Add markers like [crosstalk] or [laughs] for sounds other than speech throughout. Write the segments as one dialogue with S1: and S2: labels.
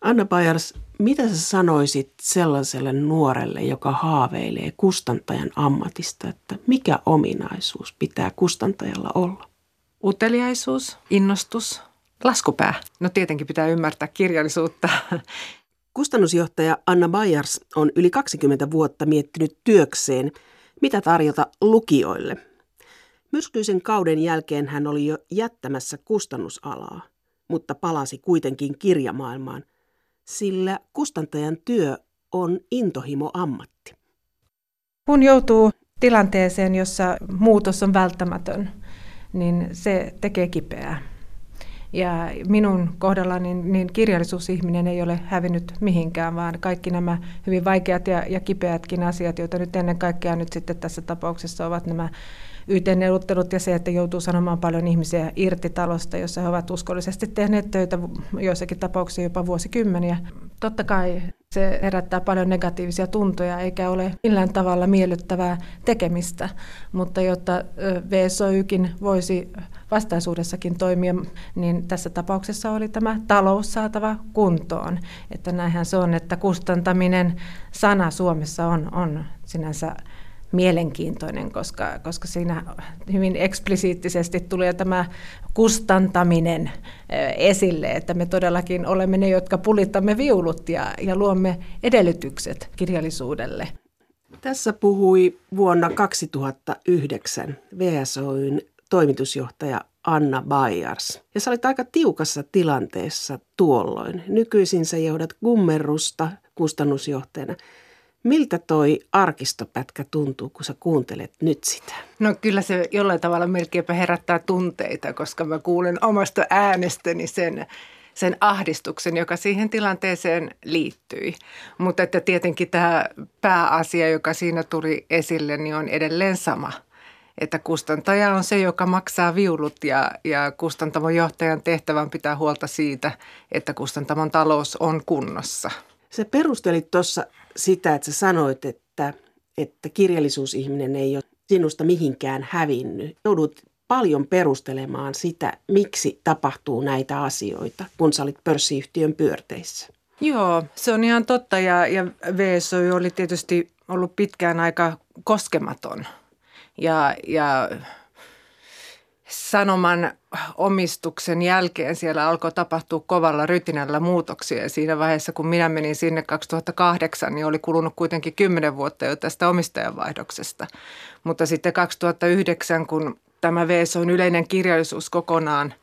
S1: Anna Pajars, mitä sä sanoisit sellaiselle nuorelle, joka haaveilee kustantajan ammatista, että mikä ominaisuus pitää kustantajalla olla?
S2: Uteliaisuus, innostus, laskupää. No tietenkin pitää ymmärtää kirjallisuutta.
S1: Kustannusjohtaja Anna Bayars on yli 20 vuotta miettinyt työkseen, mitä tarjota lukijoille. Myrskyisen kauden jälkeen hän oli jo jättämässä kustannusalaa, mutta palasi kuitenkin kirjamaailmaan, sillä kustantajan työ on intohimo ammatti.
S3: Kun joutuu tilanteeseen, jossa muutos on välttämätön, niin se tekee kipeää. Ja minun kohdallani niin, niin kirjallisuusihminen ei ole hävinnyt mihinkään, vaan kaikki nämä hyvin vaikeat ja, ja kipeätkin asiat, joita nyt ennen kaikkea nyt sitten tässä tapauksessa ovat nämä YT-neuvottelut ja se, että joutuu sanomaan paljon ihmisiä irti talosta, jossa he ovat uskollisesti tehneet töitä joissakin tapauksissa jopa vuosikymmeniä. Totta kai se herättää paljon negatiivisia tuntoja eikä ole millään tavalla miellyttävää tekemistä, mutta jotta VSOYkin voisi vastaisuudessakin toimia, niin tässä tapauksessa oli tämä talous saatava kuntoon. Että näinhän se on, että kustantaminen sana Suomessa on, on sinänsä mielenkiintoinen, koska, koska siinä hyvin eksplisiittisesti tulee tämä kustantaminen esille, että me todellakin olemme ne, jotka pulittamme viulut ja, ja luomme edellytykset kirjallisuudelle.
S1: Tässä puhui vuonna 2009 VSOYn toimitusjohtaja Anna Bayars. Ja sä olit aika tiukassa tilanteessa tuolloin. Nykyisin sä johdat Gummerusta kustannusjohtajana. Miltä toi arkistopätkä tuntuu, kun sä kuuntelet nyt sitä?
S2: No kyllä se jollain tavalla melkeinpä herättää tunteita, koska mä kuulen omasta äänestäni sen, sen ahdistuksen, joka siihen tilanteeseen liittyi. Mutta että tietenkin tämä pääasia, joka siinä tuli esille, niin on edelleen sama – että kustantaja on se, joka maksaa viulut ja, ja kustantamon johtajan tehtävän pitää huolta siitä, että kustantamon talous on kunnossa.
S1: Se perustelit tuossa sitä, että sä sanoit, että, että kirjallisuusihminen ei ole sinusta mihinkään hävinnyt. Joudut paljon perustelemaan sitä, miksi tapahtuu näitä asioita, kun sä olit pörssiyhtiön pyörteissä.
S2: Joo, se on ihan totta ja, ja VSOY oli tietysti ollut pitkään aika koskematon. Ja, ja Sanoman omistuksen jälkeen siellä alkoi tapahtua kovalla rytinällä muutoksia. Ja siinä vaiheessa, kun minä menin sinne 2008, niin oli kulunut kuitenkin kymmenen vuotta jo tästä omistajanvaihdoksesta. Mutta sitten 2009, kun tämä VSOn yleinen kirjallisuus kokonaan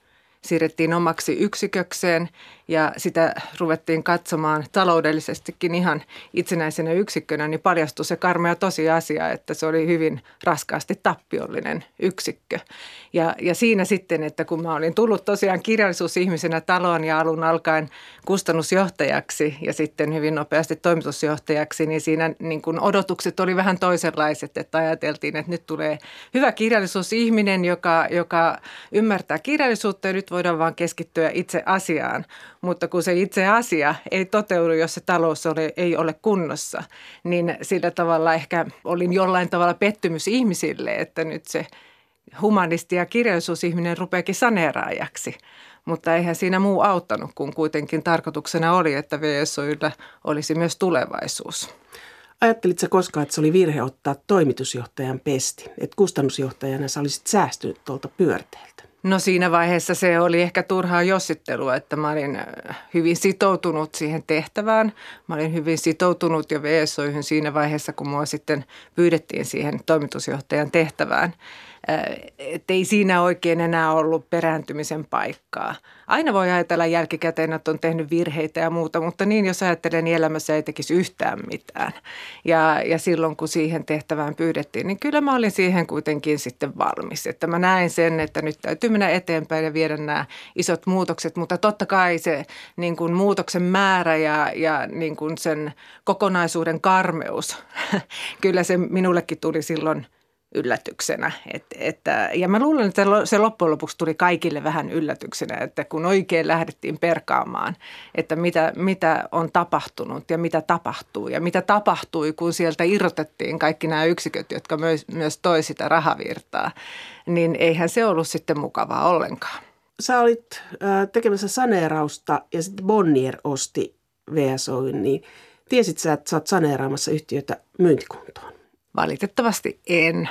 S2: siirrettiin omaksi yksikökseen ja sitä ruvettiin katsomaan taloudellisestikin ihan itsenäisenä yksikkönä, niin paljastui se karmea tosiasia, että se oli hyvin raskaasti tappiollinen yksikkö. Ja, ja siinä sitten, että kun mä olin tullut tosiaan kirjallisuusihmisenä taloon ja alun alkaen kustannusjohtajaksi ja sitten hyvin nopeasti toimitusjohtajaksi, niin siinä niin kuin odotukset oli vähän toisenlaiset, että ajateltiin, että nyt tulee hyvä kirjallisuusihminen, joka, joka ymmärtää kirjallisuutta ja nyt voidaan vaan keskittyä itse asiaan mutta kun se itse asia ei toteudu, jos se talous ole, ei ole kunnossa, niin sillä tavalla ehkä olin jollain tavalla pettymys ihmisille, että nyt se humanisti ja kirjallisuusihminen rupeakin saneeraajaksi. Mutta eihän siinä muu auttanut, kun kuitenkin tarkoituksena oli, että VSOYllä olisi myös tulevaisuus.
S1: Ajattelitko koskaan, että se oli virhe ottaa toimitusjohtajan pesti? Että kustannusjohtajana sä olisit säästynyt tuolta pyörteeltä?
S2: No siinä vaiheessa se oli ehkä turhaa jossittelua, että mä olin äh, hyvin sitoutunut siihen tehtävään. Mä olin hyvin sitoutunut jo VSOihin siinä vaiheessa, kun mua sitten pyydettiin siihen toimitusjohtajan tehtävään että ei siinä oikein enää ollut perääntymisen paikkaa. Aina voi ajatella jälkikäteen, että on tehnyt virheitä ja muuta, mutta niin jos ajattelee, niin elämässä ei tekisi yhtään mitään. Ja, ja silloin kun siihen tehtävään pyydettiin, niin kyllä mä olin siihen kuitenkin sitten valmis. Että mä näen sen, että nyt täytyy mennä eteenpäin ja viedä nämä isot muutokset, mutta totta kai se niin kuin muutoksen määrä ja, ja niin kuin sen kokonaisuuden karmeus, [laughs] kyllä se minullekin tuli silloin – yllätyksenä. Et, että, ja mä luulen, että se loppujen lopuksi tuli kaikille vähän yllätyksenä, että kun oikein lähdettiin perkaamaan, että mitä, mitä on tapahtunut ja mitä tapahtuu ja mitä tapahtui, kun sieltä irrotettiin kaikki nämä yksiköt, jotka myös, myös toi sitä rahavirtaa, niin eihän se ollut sitten mukavaa ollenkaan.
S1: Sä olit tekemässä saneerausta ja sitten Bonnier osti VSOY, niin tiesit sä, että sä oot saneeraamassa yhtiötä myyntikuntoon?
S2: Valitettavasti en.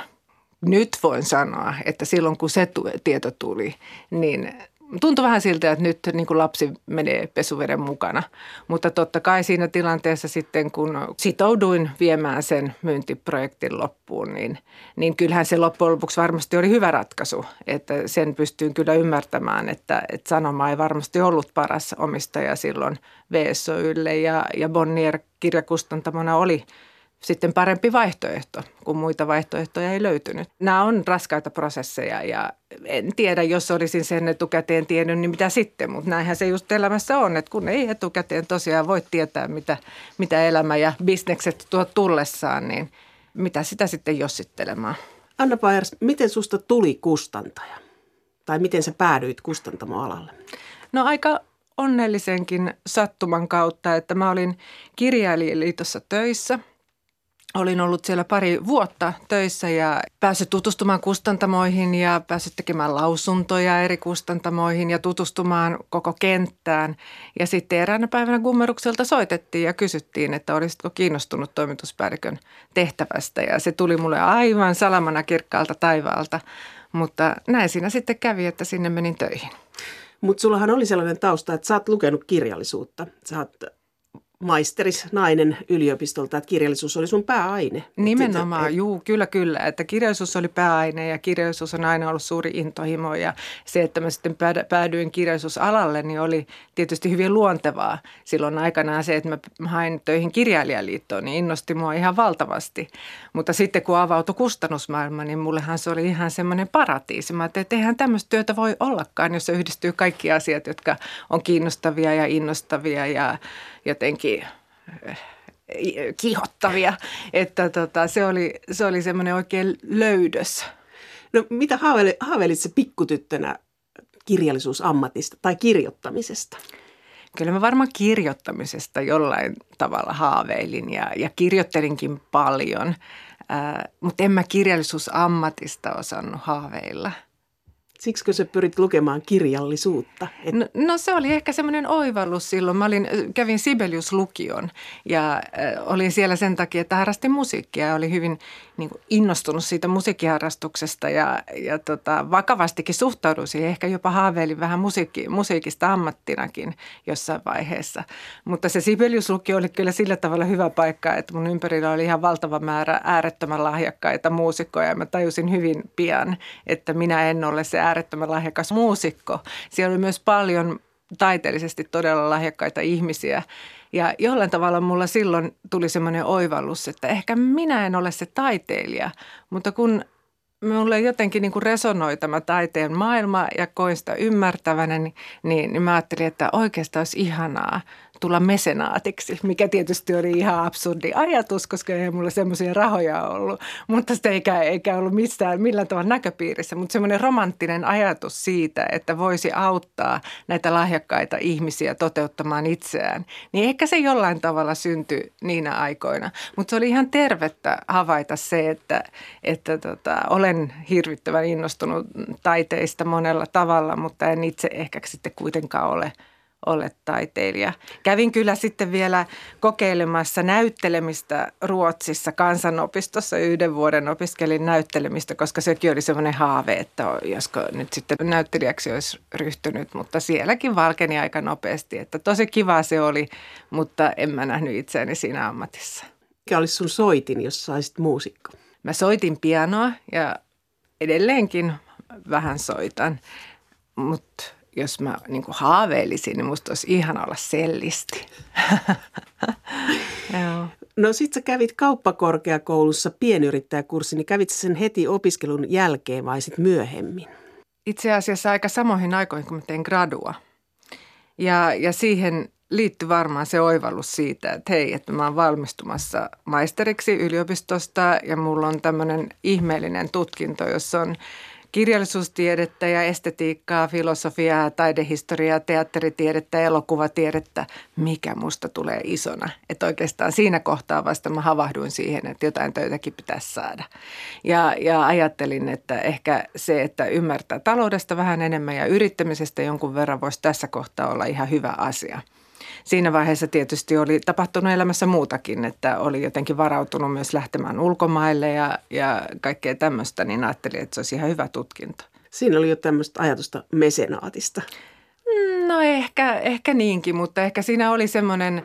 S2: Nyt voin sanoa, että silloin kun se tieto tuli, niin tuntui vähän siltä, että nyt niin kuin lapsi menee pesuveden mukana. Mutta totta kai siinä tilanteessa sitten, kun sitouduin viemään sen myyntiprojektin loppuun, niin, niin kyllähän se loppujen lopuksi varmasti oli hyvä ratkaisu. Että sen pystyin kyllä ymmärtämään, että, että Sanoma ei varmasti ollut paras omistaja silloin VSOYlle ja, ja Bonnier kirjakustantamona oli – sitten parempi vaihtoehto, kun muita vaihtoehtoja ei löytynyt. Nämä on raskaita prosesseja ja en tiedä, jos olisin sen etukäteen tiennyt, niin mitä sitten, mutta näinhän se just elämässä on, että kun ei etukäteen tosiaan voi tietää, mitä, mitä elämä ja bisnekset tuo tullessaan, niin mitä sitä sitten jossittelemaan.
S1: Anna Pajars, miten susta tuli kustantaja? Tai miten sä päädyit kustantamoalalle?
S2: No aika onnellisenkin sattuman kautta, että mä olin kirjailijaliitossa töissä – olin ollut siellä pari vuotta töissä ja päässyt tutustumaan kustantamoihin ja päässyt tekemään lausuntoja eri kustantamoihin ja tutustumaan koko kenttään. Ja sitten eräänä päivänä Gummerukselta soitettiin ja kysyttiin, että olisitko kiinnostunut toimituspäällikön tehtävästä. Ja se tuli mulle aivan salamana kirkkaalta taivaalta, mutta näin siinä sitten kävi, että sinne menin töihin.
S1: Mutta sullahan oli sellainen tausta, että sä oot lukenut kirjallisuutta. Sä oot maisteris nainen yliopistolta, että kirjallisuus oli sun pääaine.
S2: Nimenomaan, juu, kyllä kyllä, että kirjallisuus oli pääaine ja kirjallisuus on aina ollut suuri intohimo ja se, että mä sitten päädyin kirjallisuusalalle, niin oli tietysti hyvin luontevaa. Silloin aikanaan se, että mä hain töihin kirjailijaliittoon, niin innosti mua ihan valtavasti. Mutta sitten kun avautui kustannusmaailma, niin mullehan se oli ihan semmoinen paratiisi. Mä ajattelin, että eihän tämmöistä työtä voi ollakaan, jos se yhdistyy kaikki asiat, jotka on kiinnostavia ja innostavia ja jotenkin eh, kihottavia, että tota, se oli, se oli semmoinen oikein löydös.
S1: No mitä haaveilit, haaveilit se pikkutyttönä kirjallisuusammatista tai kirjoittamisesta?
S2: Kyllä mä varmaan kirjoittamisesta jollain tavalla haaveilin ja, ja kirjoittelinkin paljon, ää, mutta en mä kirjallisuusammatista osannut haaveilla –
S1: Siksikö sä pyrit lukemaan kirjallisuutta?
S2: Et... No, no se oli ehkä semmoinen oivallus silloin. Mä olin, kävin Sibelius-lukion ja äh, olin siellä sen takia, että harrastin musiikkia ja oli hyvin niin kuin innostunut siitä musiikkiharrastuksesta ja, ja tota, vakavastikin suhtauduin siihen. Ehkä jopa haaveilin vähän musiikki, musiikista ammattinakin jossain vaiheessa. Mutta se Sibelius-lukio oli kyllä sillä tavalla hyvä paikka, että mun ympärillä oli ihan valtava määrä äärettömän lahjakkaita muusikkoja ja mä tajusin hyvin pian, että minä en ole se äärettömän lahjakas muusikko. Siellä oli myös paljon taiteellisesti todella lahjakkaita ihmisiä. Ja jollain tavalla mulla silloin tuli semmoinen oivallus, että ehkä minä en ole se taiteilija, mutta kun mulle jotenkin niin kuin resonoi tämä taiteen maailma ja koin sitä ymmärtävänä, niin, niin, niin mä ajattelin, että oikeastaan olisi ihanaa tulla mesenaatiksi, mikä tietysti oli ihan absurdi ajatus, koska ei mulla semmoisia rahoja ollut, mutta sitä eikä, eikä ollut missään millään tavalla näköpiirissä, mutta semmoinen romanttinen ajatus siitä, että voisi auttaa näitä lahjakkaita ihmisiä toteuttamaan itseään, niin ehkä se jollain tavalla syntyi niinä aikoina, mutta se oli ihan tervettä havaita se, että, että tota, olen hirvittävän innostunut taiteista monella tavalla, mutta en itse ehkä sitten kuitenkaan ole – ole taiteilija. Kävin kyllä sitten vielä kokeilemassa näyttelemistä Ruotsissa kansanopistossa. Yhden vuoden opiskelin näyttelemistä, koska sekin oli semmoinen haave, että josko nyt sitten näyttelijäksi olisi ryhtynyt. Mutta sielläkin valkeni aika nopeasti, että tosi kiva se oli, mutta en mä nähnyt itseäni siinä ammatissa.
S1: Mikä olisi sun soitin, jos saisit muusikko?
S2: Mä soitin pianoa ja edelleenkin vähän soitan, mutta jos mä niin kuin haaveilisin, niin musta olisi ihana olla sellisti. [laughs]
S1: No sit sä kävit kauppakorkeakoulussa pienyrittäjäkurssi, niin kävit sen heti opiskelun jälkeen vai sit myöhemmin?
S2: Itse asiassa aika samoihin aikoihin, kun mä tein gradua. Ja, ja siihen liittyy varmaan se oivallus siitä, että hei, että mä oon valmistumassa maisteriksi yliopistosta ja mulla on tämmöinen ihmeellinen tutkinto, jossa on kirjallisuustiedettä ja estetiikkaa, filosofiaa, taidehistoriaa, teatteritiedettä, elokuvatiedettä, mikä musta tulee isona. Että oikeastaan siinä kohtaa vasta mä havahduin siihen, että jotain töitäkin pitäisi saada. Ja, ja ajattelin, että ehkä se, että ymmärtää taloudesta vähän enemmän ja yrittämisestä jonkun verran voisi tässä kohtaa olla ihan hyvä asia. Siinä vaiheessa tietysti oli tapahtunut elämässä muutakin, että oli jotenkin varautunut myös lähtemään ulkomaille ja, ja kaikkea tämmöistä, niin ajattelin, että se olisi ihan hyvä tutkinto.
S1: Siinä oli jo tämmöistä ajatusta mesenaatista.
S2: No ehkä, ehkä niinkin, mutta ehkä siinä oli semmoinen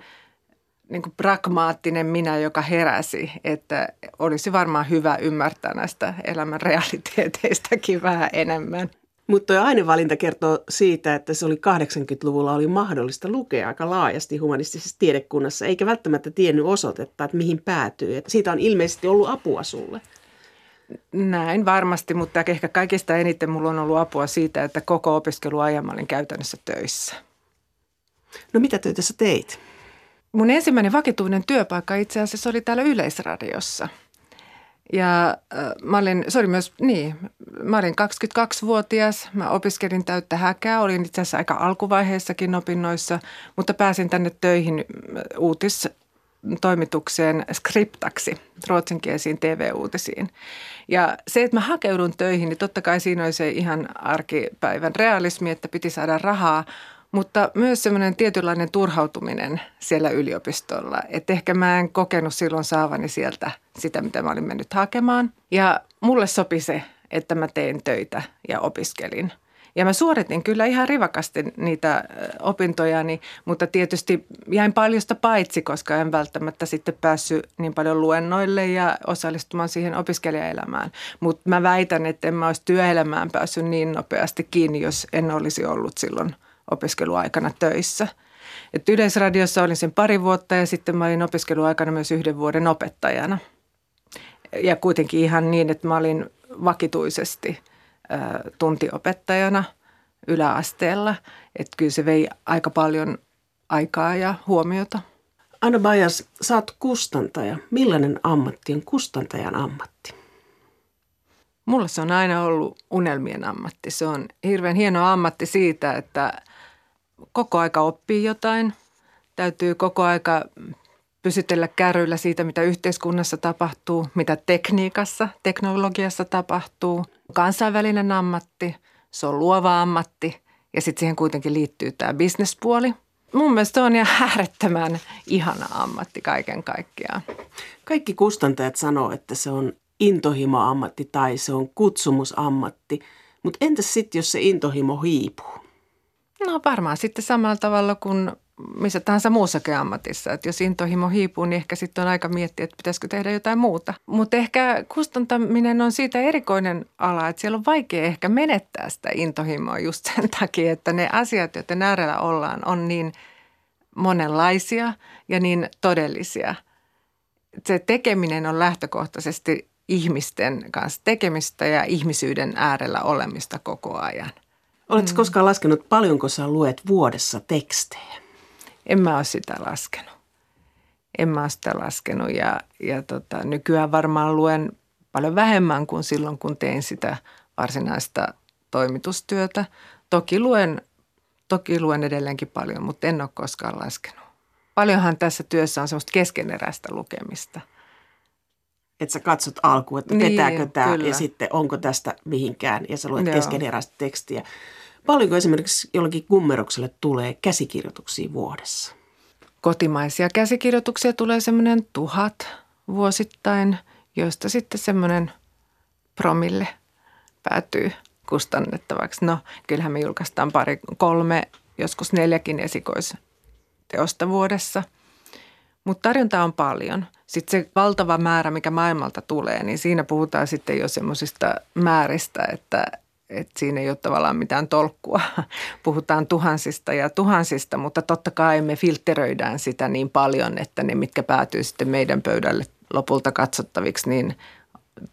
S2: niin kuin pragmaattinen minä, joka heräsi, että olisi varmaan hyvä ymmärtää näistä elämän realiteeteistakin vähän enemmän.
S1: Mutta tuo ainevalinta kertoo siitä, että se oli 80-luvulla oli mahdollista lukea aika laajasti humanistisessa tiedekunnassa, eikä välttämättä tiennyt osoitetta, että mihin päätyy. Että siitä on ilmeisesti ollut apua sulle.
S2: Näin varmasti, mutta ehkä kaikista eniten mulla on ollut apua siitä, että koko opiskeluajan mä olin käytännössä töissä.
S1: No mitä töitä sä teit?
S2: Mun ensimmäinen vakituinen työpaikka itse asiassa oli täällä Yleisradiossa. Ja äh, mä olin, se oli myös, niin, mä olin 22-vuotias, mä opiskelin täyttä häkää, olin itse asiassa aika alkuvaiheessakin opinnoissa, mutta pääsin tänne töihin uutis toimitukseen skriptaksi, ruotsinkielisiin TV-uutisiin. Ja se, että mä hakeudun töihin, niin totta kai siinä oli se ihan arkipäivän realismi, että piti saada rahaa, mutta myös semmoinen tietynlainen turhautuminen siellä yliopistolla. Että ehkä mä en kokenut silloin saavani sieltä sitä, mitä mä olin mennyt hakemaan. Ja mulle sopi se, että mä tein töitä ja opiskelin. Ja mä suoritin kyllä ihan rivakasti niitä opintojani, mutta tietysti jäin paljosta paitsi, koska en välttämättä sitten päässyt niin paljon luennoille ja osallistumaan siihen opiskelijaelämään. Mutta mä väitän, että en mä olisi työelämään päässyt niin nopeasti kiinni, jos en olisi ollut silloin opiskeluaikana töissä. Et yleisradiossa olin sen pari vuotta ja sitten mä olin opiskeluaikana myös yhden vuoden opettajana. Ja kuitenkin ihan niin, että mä olin vakituisesti – tuntiopettajana yläasteella. Että kyllä se vei aika paljon aikaa ja huomiota.
S1: Anna Bajas, sä oot kustantaja. Millainen ammatti on kustantajan ammatti?
S2: Mulla se on aina ollut unelmien ammatti. Se on hirveän hieno ammatti siitä, että koko aika oppii jotain. Täytyy koko aika pysytellä kärryillä siitä, mitä yhteiskunnassa tapahtuu, mitä tekniikassa, teknologiassa tapahtuu. Kansainvälinen ammatti, se on luova ammatti ja sitten siihen kuitenkin liittyy tämä bisnespuoli. Mun mielestä on ihan äärettömän ihana ammatti kaiken kaikkiaan.
S1: Kaikki kustantajat sanoo, että se on intohimo-ammatti tai se on kutsumusammatti. Mutta entäs sitten, jos se intohimo hiipuu?
S2: No varmaan sitten samalla tavalla kuin missä tahansa muussakin ammatissa. Että jos intohimo hiipuu, niin ehkä sitten on aika miettiä, että pitäisikö tehdä jotain muuta. Mutta ehkä kustantaminen on siitä erikoinen ala, että siellä on vaikea ehkä menettää sitä intohimoa just sen takia, että ne asiat, joiden äärellä ollaan, on niin monenlaisia ja niin todellisia. Se tekeminen on lähtökohtaisesti ihmisten kanssa tekemistä ja ihmisyyden äärellä olemista koko ajan.
S1: Oletko mm. koskaan laskenut, paljonko sä luet vuodessa tekstejä?
S2: En mä ole sitä laskenut. En mä ole sitä laskenut ja, ja tota, nykyään varmaan luen paljon vähemmän kuin silloin, kun tein sitä varsinaista toimitustyötä. Toki luen, toki luen edelleenkin paljon, mutta en ole koskaan laskenut. Paljonhan tässä työssä on semmoista keskeneräistä lukemista.
S1: Että sä katsot alkuun, että niin, vetääkö tämä ja sitten onko tästä mihinkään ja sä luet Joo. keskeneräistä tekstiä. Paljonko esimerkiksi jollakin kummerokselle tulee käsikirjoituksia vuodessa?
S2: Kotimaisia käsikirjoituksia tulee semmoinen tuhat vuosittain, joista sitten semmoinen promille päätyy kustannettavaksi. No, kyllähän me julkaistaan pari, kolme, joskus neljäkin esikoisteosta vuodessa. Mutta tarjonta on paljon. Sitten se valtava määrä, mikä maailmalta tulee, niin siinä puhutaan sitten jo semmoisista määristä, että että siinä ei ole tavallaan mitään tolkkua. [laughs] Puhutaan tuhansista ja tuhansista, mutta totta kai me filteröidään sitä niin paljon, että ne, mitkä päätyy sitten meidän pöydälle lopulta katsottaviksi, niin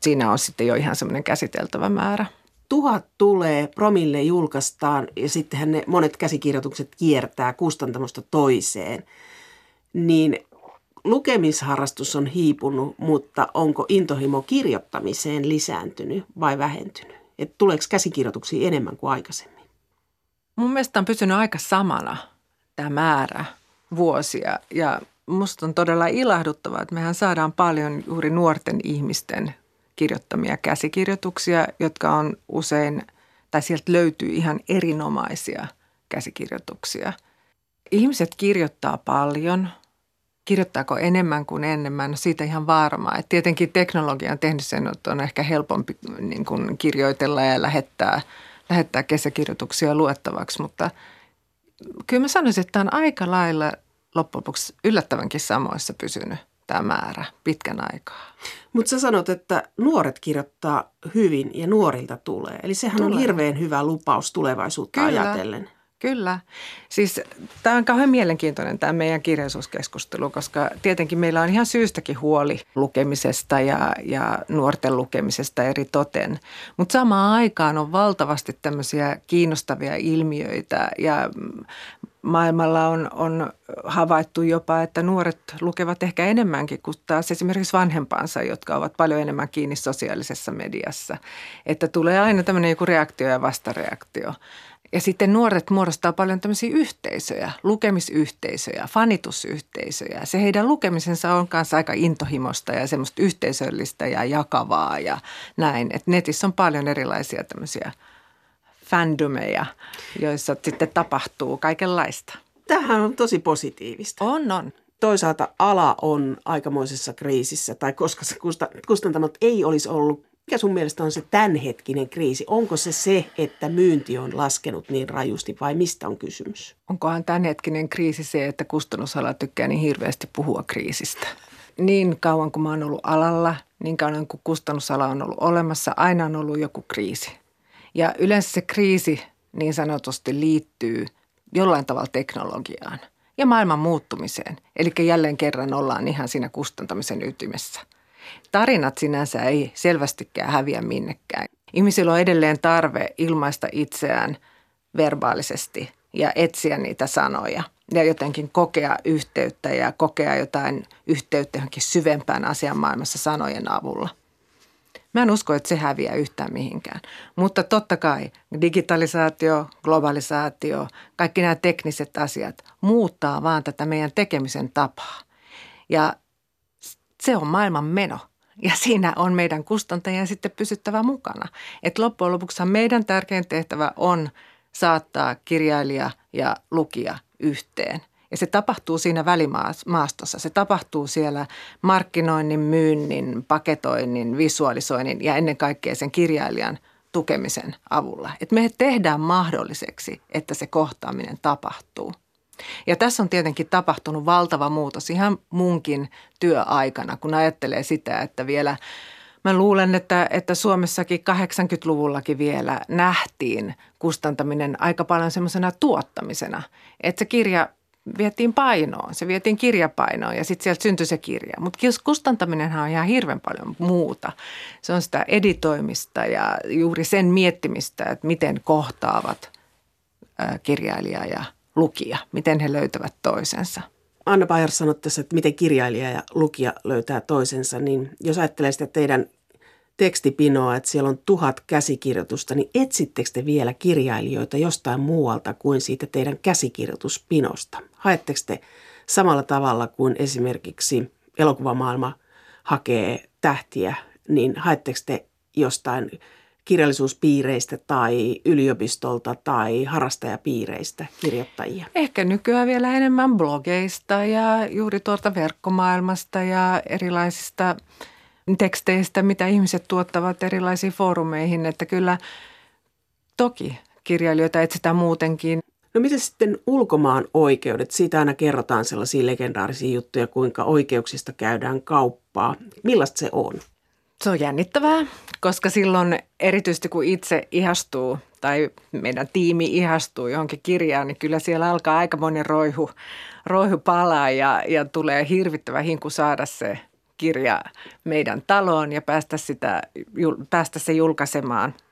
S2: siinä on sitten jo ihan semmoinen käsiteltävä määrä.
S1: Tuhat tulee, promille julkaistaan ja sittenhän ne monet käsikirjoitukset kiertää kustantamosta toiseen. Niin lukemisharrastus on hiipunut, mutta onko intohimo kirjoittamiseen lisääntynyt vai vähentynyt? Että tuleeko käsikirjoituksia enemmän kuin aikaisemmin?
S2: Mun mielestä on pysynyt aika samana tämä määrä vuosia ja musta on todella ilahduttavaa, että mehän saadaan paljon juuri nuorten ihmisten kirjoittamia käsikirjoituksia, jotka on usein, tai sieltä löytyy ihan erinomaisia käsikirjoituksia. Ihmiset kirjoittaa paljon. Kirjoittaako enemmän kuin enemmän? No siitä ihan varmaa. Et tietenkin teknologia on tehnyt sen, että on ehkä helpompi niin kuin kirjoitella ja lähettää, lähettää kesäkirjoituksia luettavaksi, mutta kyllä mä sanoisin, että on aika lailla loppujen lopuksi yllättävänkin samoissa pysynyt tämä määrä pitkän aikaa.
S1: Mutta sä sanot, että nuoret kirjoittaa hyvin ja nuorilta tulee. Eli sehän tulee. on hirveän hyvä lupaus tulevaisuutta
S2: Kyllä.
S1: ajatellen.
S2: Kyllä. Siis tämä on kauhean mielenkiintoinen tämä meidän kirjallisuuskeskustelu, koska tietenkin meillä on ihan syystäkin huoli lukemisesta ja, ja nuorten lukemisesta eri toten. Mutta samaan aikaan on valtavasti tämmöisiä kiinnostavia ilmiöitä ja maailmalla on, on havaittu jopa, että nuoret lukevat ehkä enemmänkin kuin taas esimerkiksi vanhempansa, jotka ovat paljon enemmän kiinni sosiaalisessa mediassa. Että tulee aina tämmöinen joku reaktio ja vastareaktio. Ja sitten nuoret muodostaa paljon tämmöisiä yhteisöjä, lukemisyhteisöjä, fanitusyhteisöjä. Se heidän lukemisensa on kanssa aika intohimosta ja semmoista yhteisöllistä ja jakavaa ja näin. Et netissä on paljon erilaisia tämmöisiä fandomeja, joissa sitten tapahtuu kaikenlaista.
S1: Tämähän on tosi positiivista.
S2: On, on.
S1: Toisaalta ala on aikamoisessa kriisissä, tai koska se kustantamot ei olisi ollut mikä sun mielestä on se tämänhetkinen kriisi? Onko se se, että myynti on laskenut niin rajusti vai mistä on kysymys?
S2: Onkohan tämänhetkinen kriisi se, että kustannusala tykkää niin hirveästi puhua kriisistä? Niin kauan kuin mä oon ollut alalla, niin kauan kuin kustannusala on ollut olemassa, aina on ollut joku kriisi. Ja yleensä se kriisi niin sanotusti liittyy jollain tavalla teknologiaan ja maailman muuttumiseen. Eli jälleen kerran ollaan ihan siinä kustantamisen ytimessä – tarinat sinänsä ei selvästikään häviä minnekään. Ihmisillä on edelleen tarve ilmaista itseään verbaalisesti ja etsiä niitä sanoja ja jotenkin kokea yhteyttä ja kokea jotain yhteyttä johonkin syvempään asian maailmassa sanojen avulla. Mä en usko, että se häviää yhtään mihinkään. Mutta totta kai digitalisaatio, globalisaatio, kaikki nämä tekniset asiat muuttaa vaan tätä meidän tekemisen tapaa. Ja se on maailman meno. Ja siinä on meidän kustantajien sitten pysyttävä mukana. Et loppujen lopuksi meidän tärkein tehtävä on saattaa kirjailija ja lukija yhteen. Ja se tapahtuu siinä välimaastossa. Se tapahtuu siellä markkinoinnin, myynnin, paketoinnin, visualisoinnin ja ennen kaikkea sen kirjailijan tukemisen avulla. Et me tehdään mahdolliseksi, että se kohtaaminen tapahtuu. Ja tässä on tietenkin tapahtunut valtava muutos ihan munkin työaikana, kun ajattelee sitä, että vielä Mä luulen, että, että Suomessakin 80-luvullakin vielä nähtiin kustantaminen aika paljon semmoisena tuottamisena. Että se kirja vietiin painoon, se vietiin kirjapainoon ja sitten sieltä syntyi se kirja. Mutta kustantaminenhan on ihan hirveän paljon muuta. Se on sitä editoimista ja juuri sen miettimistä, että miten kohtaavat kirjailija ja lukija, miten he löytävät toisensa.
S1: Anna Bayer sanoi tässä, että miten kirjailija ja lukija löytää toisensa, niin jos ajattelee sitä teidän tekstipinoa, että siellä on tuhat käsikirjoitusta, niin etsittekö te vielä kirjailijoita jostain muualta kuin siitä teidän käsikirjoituspinosta? Haetteko te samalla tavalla kuin esimerkiksi elokuvamaailma hakee tähtiä, niin haetteko te jostain kirjallisuuspiireistä tai yliopistolta tai harrastajapiireistä kirjoittajia?
S2: Ehkä nykyään vielä enemmän blogeista ja juuri tuolta verkkomaailmasta ja erilaisista teksteistä, mitä ihmiset tuottavat erilaisiin foorumeihin. Että kyllä toki kirjailijoita etsitään muutenkin.
S1: No miten sitten ulkomaan oikeudet? Siitä aina kerrotaan sellaisia legendaarisia juttuja, kuinka oikeuksista käydään kauppaa. Millaista se on?
S2: Se on jännittävää, koska silloin erityisesti kun itse ihastuu tai meidän tiimi ihastuu johonkin kirjaan, niin kyllä siellä alkaa aika monen roihu, roihu palaa ja, ja tulee hirvittävä hinku saada se kirja meidän taloon ja päästä, sitä, päästä se julkaisemaan –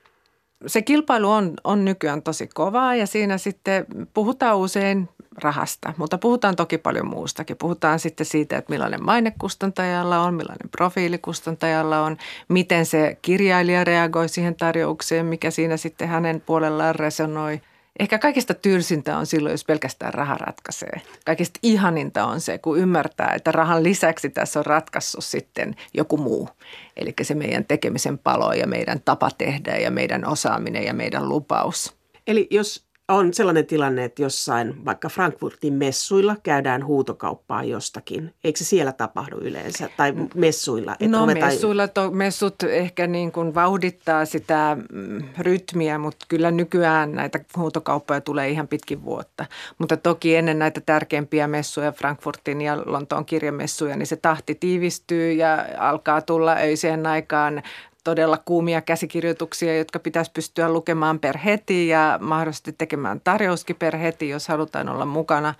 S2: se kilpailu on, on nykyään tosi kovaa ja siinä sitten puhutaan usein rahasta, mutta puhutaan toki paljon muustakin. Puhutaan sitten siitä, että millainen mainekustantajalla on, millainen profiilikustantajalla on, miten se kirjailija reagoi siihen tarjoukseen, mikä siinä sitten hänen puolellaan resonoi – Ehkä kaikista tylsintä on silloin, jos pelkästään raha ratkaisee. Kaikista ihaninta on se, kun ymmärtää, että rahan lisäksi tässä on ratkaissut sitten joku muu. Eli se meidän tekemisen palo ja meidän tapa tehdä ja meidän osaaminen ja meidän lupaus.
S1: Eli jos on sellainen tilanne, että jossain vaikka Frankfurtin messuilla käydään huutokauppaa jostakin. Eikö se siellä tapahdu yleensä? Tai messuilla?
S2: Että no ruvetaan... messuilla, to, messut ehkä niin kuin vauhdittaa sitä mm, rytmiä, mutta kyllä nykyään näitä huutokauppoja tulee ihan pitkin vuotta. Mutta toki ennen näitä tärkeimpiä messuja, Frankfurtin ja Lontoon kirjamessuja, niin se tahti tiivistyy ja alkaa tulla öiseen aikaan todella kuumia käsikirjoituksia, jotka pitäisi pystyä lukemaan per heti ja mahdollisesti tekemään tarjouskin per heti, jos halutaan olla mukana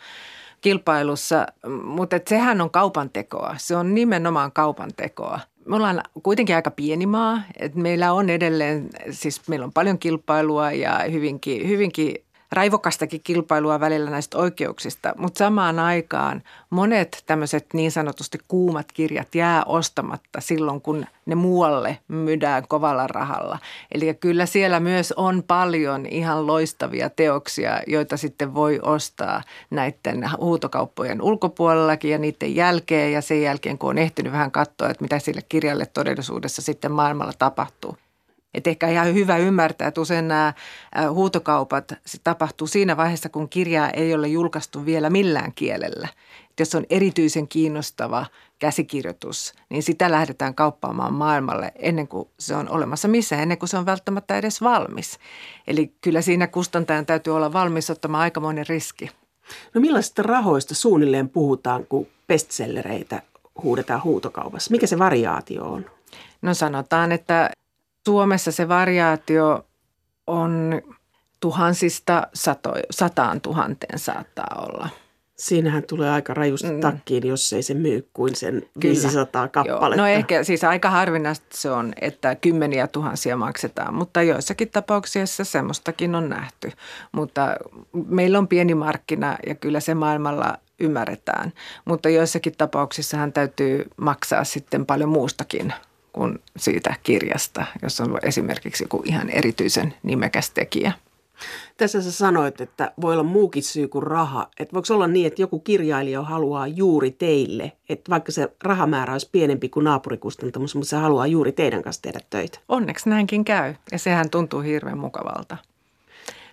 S2: kilpailussa. Mutta sehän on kaupan tekoa. Se on nimenomaan kaupan tekoa. Me ollaan kuitenkin aika pieni maa, että meillä on edelleen, siis meillä on paljon kilpailua ja hyvinkin, hyvinkin raivokastakin kilpailua välillä näistä oikeuksista, mutta samaan aikaan monet tämmöiset niin sanotusti kuumat kirjat jää ostamatta silloin, kun ne muualle myydään kovalla rahalla. Eli kyllä siellä myös on paljon ihan loistavia teoksia, joita sitten voi ostaa näiden huutokauppojen ulkopuolellakin ja niiden jälkeen ja sen jälkeen, kun on ehtinyt vähän katsoa, että mitä sille kirjalle todellisuudessa sitten maailmalla tapahtuu. Et ehkä ihan hyvä ymmärtää, että usein nämä huutokaupat se tapahtuu siinä vaiheessa, kun kirjaa ei ole julkaistu vielä millään kielellä. Et jos on erityisen kiinnostava käsikirjoitus, niin sitä lähdetään kauppaamaan maailmalle ennen kuin se on olemassa missään, ennen kuin se on välttämättä edes valmis. Eli kyllä siinä kustantajan täytyy olla valmis ottamaan aikamoinen riski.
S1: No millaisista rahoista suunnilleen puhutaan, kun bestsellereitä huudetaan huutokaupassa? Mikä se variaatio on?
S2: No sanotaan, että Suomessa se variaatio on tuhansista sato, sataan tuhanteen saattaa olla.
S1: Siinähän tulee aika rajusti mm. takkiin, jos ei se myy kuin sen Kyllä. 500 kappaletta.
S2: Joo. No ehkä siis aika harvinaista se on, että kymmeniä tuhansia maksetaan, mutta joissakin tapauksissa semmoistakin on nähty. Mutta meillä on pieni markkina ja kyllä se maailmalla ymmärretään, mutta joissakin tapauksissa täytyy maksaa sitten paljon muustakin kuin siitä kirjasta, jos on esimerkiksi joku ihan erityisen nimekäs tekijä.
S1: Tässä sä sanoit, että voi olla muukin syy kuin raha. Että voiko olla niin, että joku kirjailija haluaa juuri teille, että vaikka se rahamäärä olisi pienempi kuin naapurikustantamus, mutta se haluaa juuri teidän kanssa tehdä töitä?
S2: Onneksi näinkin käy ja sehän tuntuu hirveän mukavalta.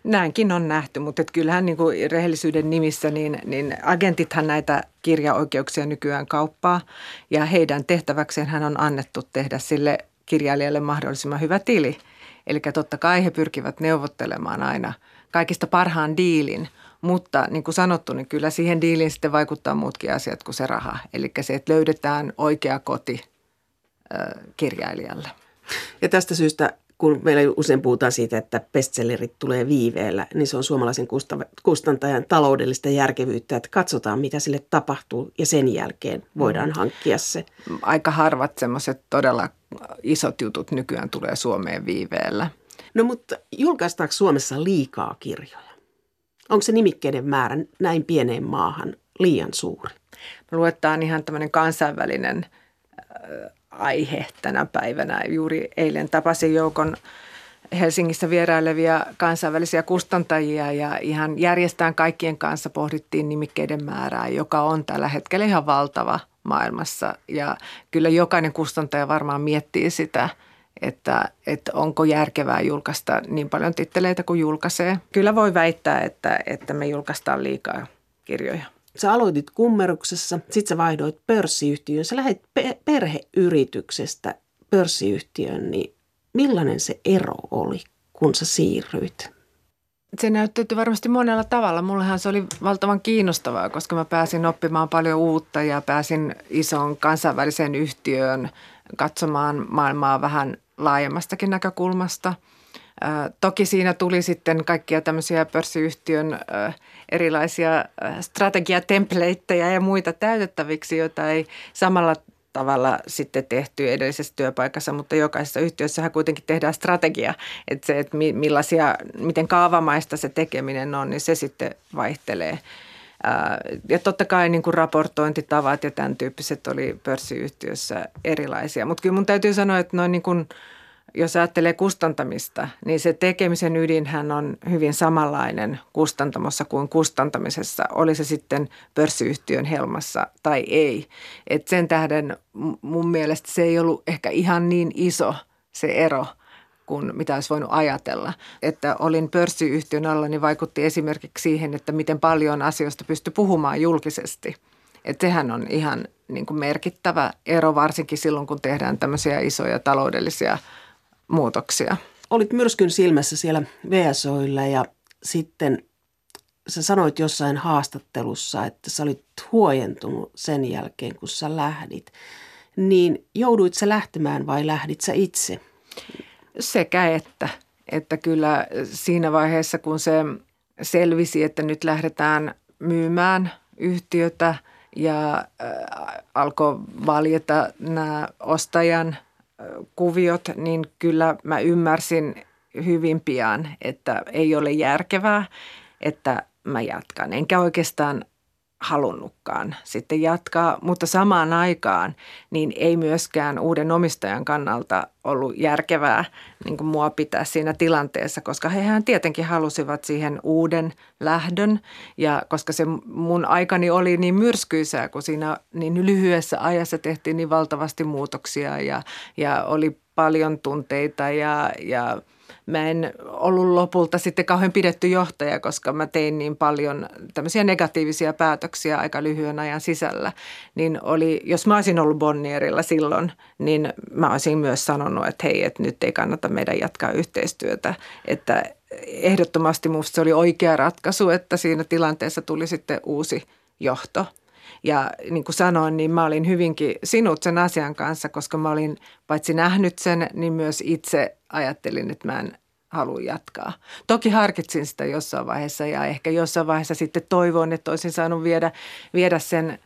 S2: Näinkin on nähty, mutta et kyllähän niin kuin rehellisyyden nimissä niin, niin agentithan näitä kirjaoikeuksia nykyään kauppaa ja heidän tehtäväkseen hän on annettu tehdä sille kirjailijalle mahdollisimman hyvä tili. Eli totta kai he pyrkivät neuvottelemaan aina kaikista parhaan diilin, mutta niin kuin sanottu, niin kyllä siihen diiliin sitten vaikuttaa muutkin asiat kuin se raha. Eli se, että löydetään oikea koti kirjailijalle.
S1: Ja tästä syystä kun meillä usein puhutaan siitä, että bestsellerit tulee viiveellä, niin se on suomalaisen kustantajan taloudellista järkevyyttä, että katsotaan mitä sille tapahtuu ja sen jälkeen voidaan mm. hankkia se.
S2: Aika harvat semmoiset todella isot jutut nykyään tulee Suomeen viiveellä.
S1: No mutta julkaistaanko Suomessa liikaa kirjoja? Onko se nimikkeiden määrä näin pieneen maahan liian suuri?
S2: Me luetaan ihan tämmöinen kansainvälinen aihe tänä päivänä. Juuri eilen tapasin joukon Helsingissä vierailevia kansainvälisiä kustantajia ja ihan järjestään kaikkien kanssa pohdittiin nimikkeiden määrää, joka on tällä hetkellä ihan valtava maailmassa. Ja kyllä jokainen kustantaja varmaan miettii sitä, että, että onko järkevää julkaista niin paljon titteleitä kuin julkaisee. Kyllä voi väittää, että, että me julkaistaan liikaa kirjoja.
S1: Sä aloitit kummeruksessa, sit sä vaihdoit pörssiyhtiöön. Sä lähdit pe- perheyrityksestä pörssiyhtiöön, niin millainen se ero oli, kun sä siirryit?
S2: Se näyttäytyi varmasti monella tavalla. Mullehan se oli valtavan kiinnostavaa, koska mä pääsin oppimaan paljon uutta ja pääsin isoon kansainväliseen yhtiöön katsomaan maailmaa vähän laajemmastakin näkökulmasta – Toki siinä tuli sitten kaikkia tämmöisiä pörssiyhtiön erilaisia strategiatemplateja ja muita täytettäviksi, joita ei samalla tavalla sitten tehty edellisessä työpaikassa, mutta jokaisessa yhtiössä kuitenkin tehdään strategia, että se, että millaisia, miten kaavamaista se tekeminen on, niin se sitten vaihtelee. Ja totta kai niin kuin raportointitavat ja tämän tyyppiset oli pörssiyhtiössä erilaisia, mutta kyllä mun täytyy sanoa, että noin niin kuin – jos ajattelee kustantamista, niin se tekemisen ydinhän on hyvin samanlainen kustantamossa kuin kustantamisessa, oli se sitten pörssiyhtiön helmassa tai ei. Et sen tähden mun mielestä se ei ollut ehkä ihan niin iso se ero kuin mitä olisi voinut ajatella. Että olin pörssiyhtiön alla, niin vaikutti esimerkiksi siihen, että miten paljon asioista pystyi puhumaan julkisesti. Että sehän on ihan niin kuin merkittävä ero, varsinkin silloin, kun tehdään tämmöisiä isoja taloudellisia muutoksia.
S1: Olit myrskyn silmässä siellä VSOilla ja sitten sä sanoit jossain haastattelussa, että sä olit huojentunut sen jälkeen, kun sä lähdit. Niin jouduit sä lähtemään vai lähdit sä itse?
S2: Sekä että. Että kyllä siinä vaiheessa, kun se selvisi, että nyt lähdetään myymään yhtiötä ja äh, alkoi valjeta nämä ostajan kuviot, niin kyllä mä ymmärsin hyvin pian, että ei ole järkevää, että mä jatkan. Enkä oikeastaan halunnutkaan sitten jatkaa, mutta samaan aikaan niin ei myöskään uuden omistajan kannalta ollut järkevää niin kuin mua pitää siinä tilanteessa, koska hehän tietenkin halusivat siihen uuden lähdön. Ja koska se mun aikani oli niin myrskyisää, kun siinä niin lyhyessä ajassa tehtiin niin valtavasti muutoksia ja, ja oli paljon tunteita ja, ja mä en ollut lopulta sitten kauhean pidetty johtaja, koska mä tein niin paljon tämmöisiä negatiivisia päätöksiä aika lyhyen ajan sisällä. Niin oli, jos mä olisin ollut Bonnierilla silloin, niin mä olisin myös sanonut, että hei, että nyt ei kannata meidän jatkaa yhteistyötä. Että ehdottomasti musta se oli oikea ratkaisu, että siinä tilanteessa tuli sitten uusi johto. Ja niin kuin sanoin, niin mä olin hyvinkin sinut sen asian kanssa, koska mä olin paitsi nähnyt sen, niin myös itse ajattelin, että mä en halua jatkaa. Toki harkitsin sitä jossain vaiheessa ja ehkä jossain vaiheessa sitten toivoin, että olisin saanut viedä, viedä sen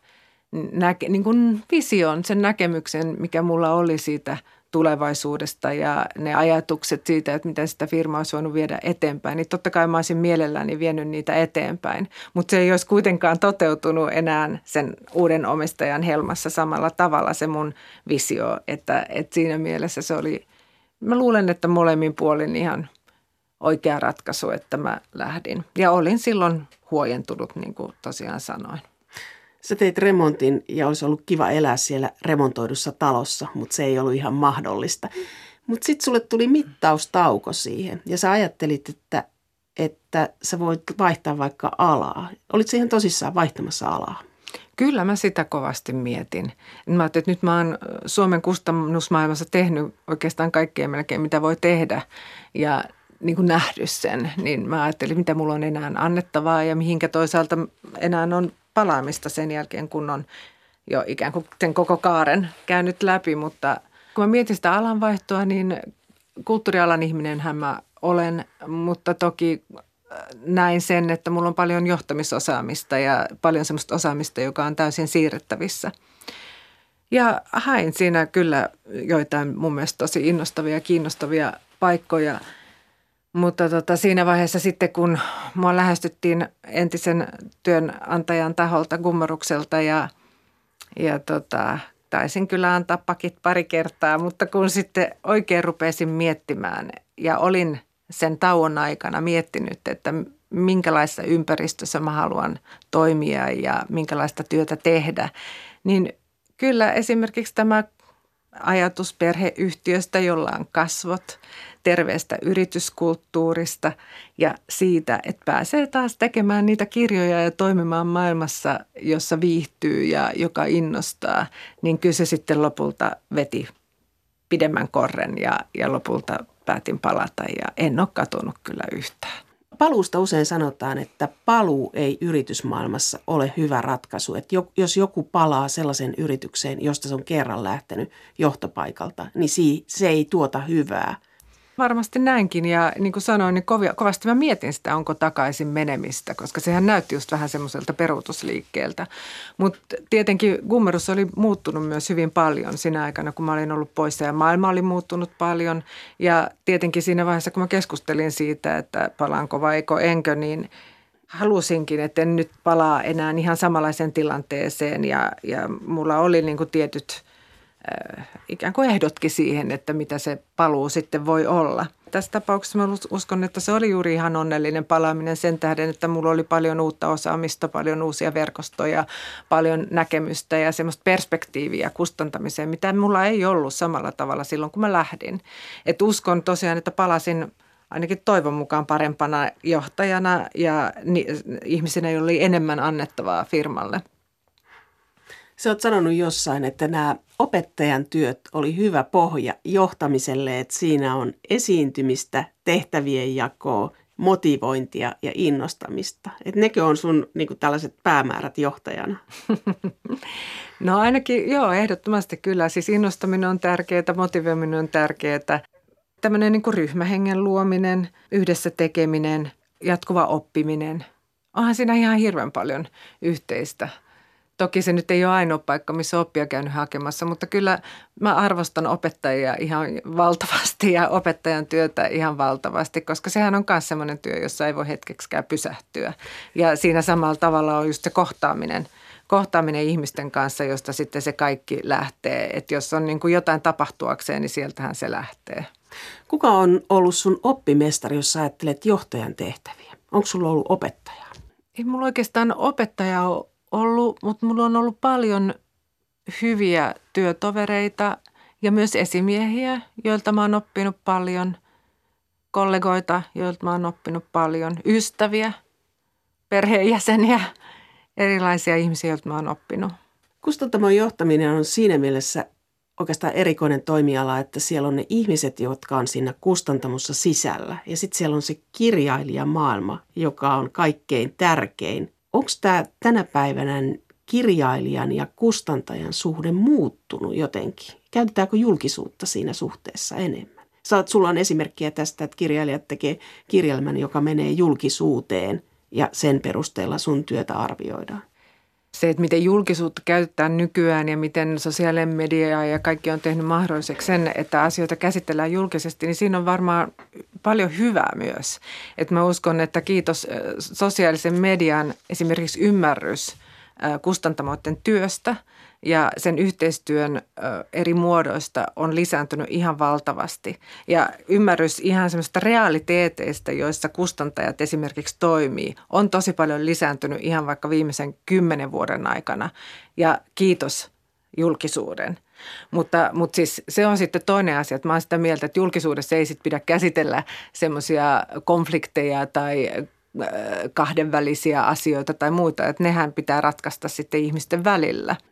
S2: näke, niin kuin vision, sen näkemyksen, mikä mulla oli siitä tulevaisuudesta ja ne ajatukset siitä, että miten sitä firmaa olisi voinut viedä eteenpäin, niin totta kai mä olisin mielelläni vienyt niitä eteenpäin. Mutta se ei olisi kuitenkaan toteutunut enää sen uuden omistajan helmassa samalla tavalla se mun visio, että, että siinä mielessä se oli, mä luulen, että molemmin puolin ihan oikea ratkaisu, että mä lähdin. Ja olin silloin huojentunut, niin kuin tosiaan sanoin.
S1: Sä teit remontin ja olisi ollut kiva elää siellä remontoidussa talossa, mutta se ei ollut ihan mahdollista. Mutta sitten sulle tuli mittaustauko siihen ja sä ajattelit, että, että sä voit vaihtaa vaikka alaa. Olit siihen tosissaan vaihtamassa alaa?
S2: Kyllä mä sitä kovasti mietin. Mä ajattelin, että nyt mä oon Suomen kustannusmaailmassa tehnyt oikeastaan kaikkea melkein, mitä voi tehdä. Ja niin kuin nähnyt sen, niin mä ajattelin, mitä mulla on enää annettavaa ja mihinkä toisaalta enää on palaamista sen jälkeen, kun on jo ikään kuin sen koko kaaren käynyt läpi. Mutta kun mä mietin sitä alanvaihtoa, niin kulttuurialan ihminenhän mä olen, mutta toki äh, näin sen, että mulla on paljon johtamisosaamista ja paljon semmoista osaamista, joka on täysin siirrettävissä. Ja hain siinä kyllä joitain mun mielestä tosi innostavia ja kiinnostavia paikkoja – mutta tota, siinä vaiheessa sitten, kun mua lähestyttiin entisen työnantajan taholta Gummerukselta ja, ja tota, taisin kyllä antaa pakit pari kertaa, mutta kun sitten oikein rupesin miettimään ja olin sen tauon aikana miettinyt, että minkälaisessa ympäristössä mä haluan toimia ja minkälaista työtä tehdä, niin kyllä esimerkiksi tämä ajatus perheyhtiöstä, jolla on kasvot, terveestä yrityskulttuurista ja siitä, että pääsee taas tekemään niitä kirjoja ja toimimaan maailmassa, jossa viihtyy ja joka innostaa, niin kyllä se sitten lopulta veti pidemmän korren ja, ja lopulta päätin palata ja en ole katunut kyllä yhtään.
S1: Paluusta usein sanotaan, että paluu ei yritysmaailmassa ole hyvä ratkaisu. Että jos joku palaa sellaisen yritykseen, josta se on kerran lähtenyt johtopaikalta, niin se ei tuota hyvää –
S2: Varmasti näinkin ja niin kuin sanoin, niin kovia, kovasti mä mietin sitä, onko takaisin menemistä, koska sehän näytti just vähän semmoiselta peruutusliikkeeltä. Mutta tietenkin Gummerus oli muuttunut myös hyvin paljon siinä aikana, kun mä olin ollut poissa ja maailma oli muuttunut paljon. Ja tietenkin siinä vaiheessa, kun mä keskustelin siitä, että palaanko vai enkö, niin halusinkin, että en nyt palaa enää ihan samanlaiseen tilanteeseen ja, ja mulla oli niin kuin tietyt – ikään kuin ehdotkin siihen, että mitä se paluu sitten voi olla. Tässä tapauksessa mä uskon, että se oli juuri ihan onnellinen palaaminen sen tähden, että mulla oli paljon uutta osaamista, paljon uusia verkostoja, paljon näkemystä ja semmoista perspektiiviä kustantamiseen, mitä mulla ei ollut samalla tavalla silloin, kun mä lähdin. Et uskon tosiaan, että palasin ainakin toivon mukaan parempana johtajana ja ihmisenä, jolla oli enemmän annettavaa firmalle.
S1: Sä oot sanonut jossain, että nämä opettajan työt oli hyvä pohja johtamiselle, että siinä on esiintymistä, tehtävien jakoa, motivointia ja innostamista. Että nekö on sun niin kuin tällaiset päämäärät johtajana? [laughs]
S2: No ainakin, joo, ehdottomasti kyllä. Siis innostaminen on tärkeää, motivoiminen on tärkeää. Tämmöinen niin ryhmähengen luominen, yhdessä tekeminen, jatkuva oppiminen. Onhan siinä ihan hirveän paljon yhteistä. Toki se nyt ei ole ainoa paikka, missä oppia käynyt hakemassa, mutta kyllä mä arvostan opettajia ihan valtavasti ja opettajan työtä ihan valtavasti, koska sehän on myös sellainen työ, jossa ei voi hetkeksikään pysähtyä. Ja siinä samalla tavalla on just se kohtaaminen, kohtaaminen ihmisten kanssa, josta sitten se kaikki lähtee. Että jos on niin kuin jotain tapahtuakseen, niin sieltähän se lähtee.
S1: Kuka on ollut sun oppimestari, jos sä ajattelet johtajan tehtäviä? Onko sulla ollut opettaja?
S2: Ei mulla oikeastaan opettaja ole ollut, mutta mulla on ollut paljon hyviä työtovereita ja myös esimiehiä, joilta mä oon oppinut paljon, kollegoita, joilta mä oon oppinut paljon, ystäviä, perheenjäseniä, erilaisia ihmisiä, joilta mä oon oppinut.
S1: Kustantamon johtaminen on siinä mielessä oikeastaan erikoinen toimiala, että siellä on ne ihmiset, jotka on siinä kustantamossa sisällä. Ja sitten siellä on se kirjailijamaailma, joka on kaikkein tärkein onko tämä tänä päivänä kirjailijan ja kustantajan suhde muuttunut jotenkin? Käytetäänkö julkisuutta siinä suhteessa enemmän? Saat, sulla on esimerkkiä tästä, että kirjailijat tekee kirjelmän, joka menee julkisuuteen ja sen perusteella sun työtä arvioidaan
S2: se, että miten julkisuutta käytetään nykyään ja miten sosiaalinen media ja kaikki on tehnyt mahdolliseksi sen, että asioita käsitellään julkisesti, niin siinä on varmaan paljon hyvää myös. Että mä uskon, että kiitos sosiaalisen median esimerkiksi ymmärrys kustantamoiden työstä – ja sen yhteistyön eri muodoista on lisääntynyt ihan valtavasti. Ja ymmärrys ihan semmoista realiteeteista, joissa kustantajat esimerkiksi toimii, on tosi paljon lisääntynyt ihan vaikka viimeisen kymmenen vuoden aikana. Ja kiitos julkisuuden. Mutta, mutta siis se on sitten toinen asia, että mä olen sitä mieltä, että julkisuudessa ei sitten pidä käsitellä semmoisia konflikteja tai kahdenvälisiä asioita tai muita, että nehän pitää ratkaista sitten ihmisten välillä –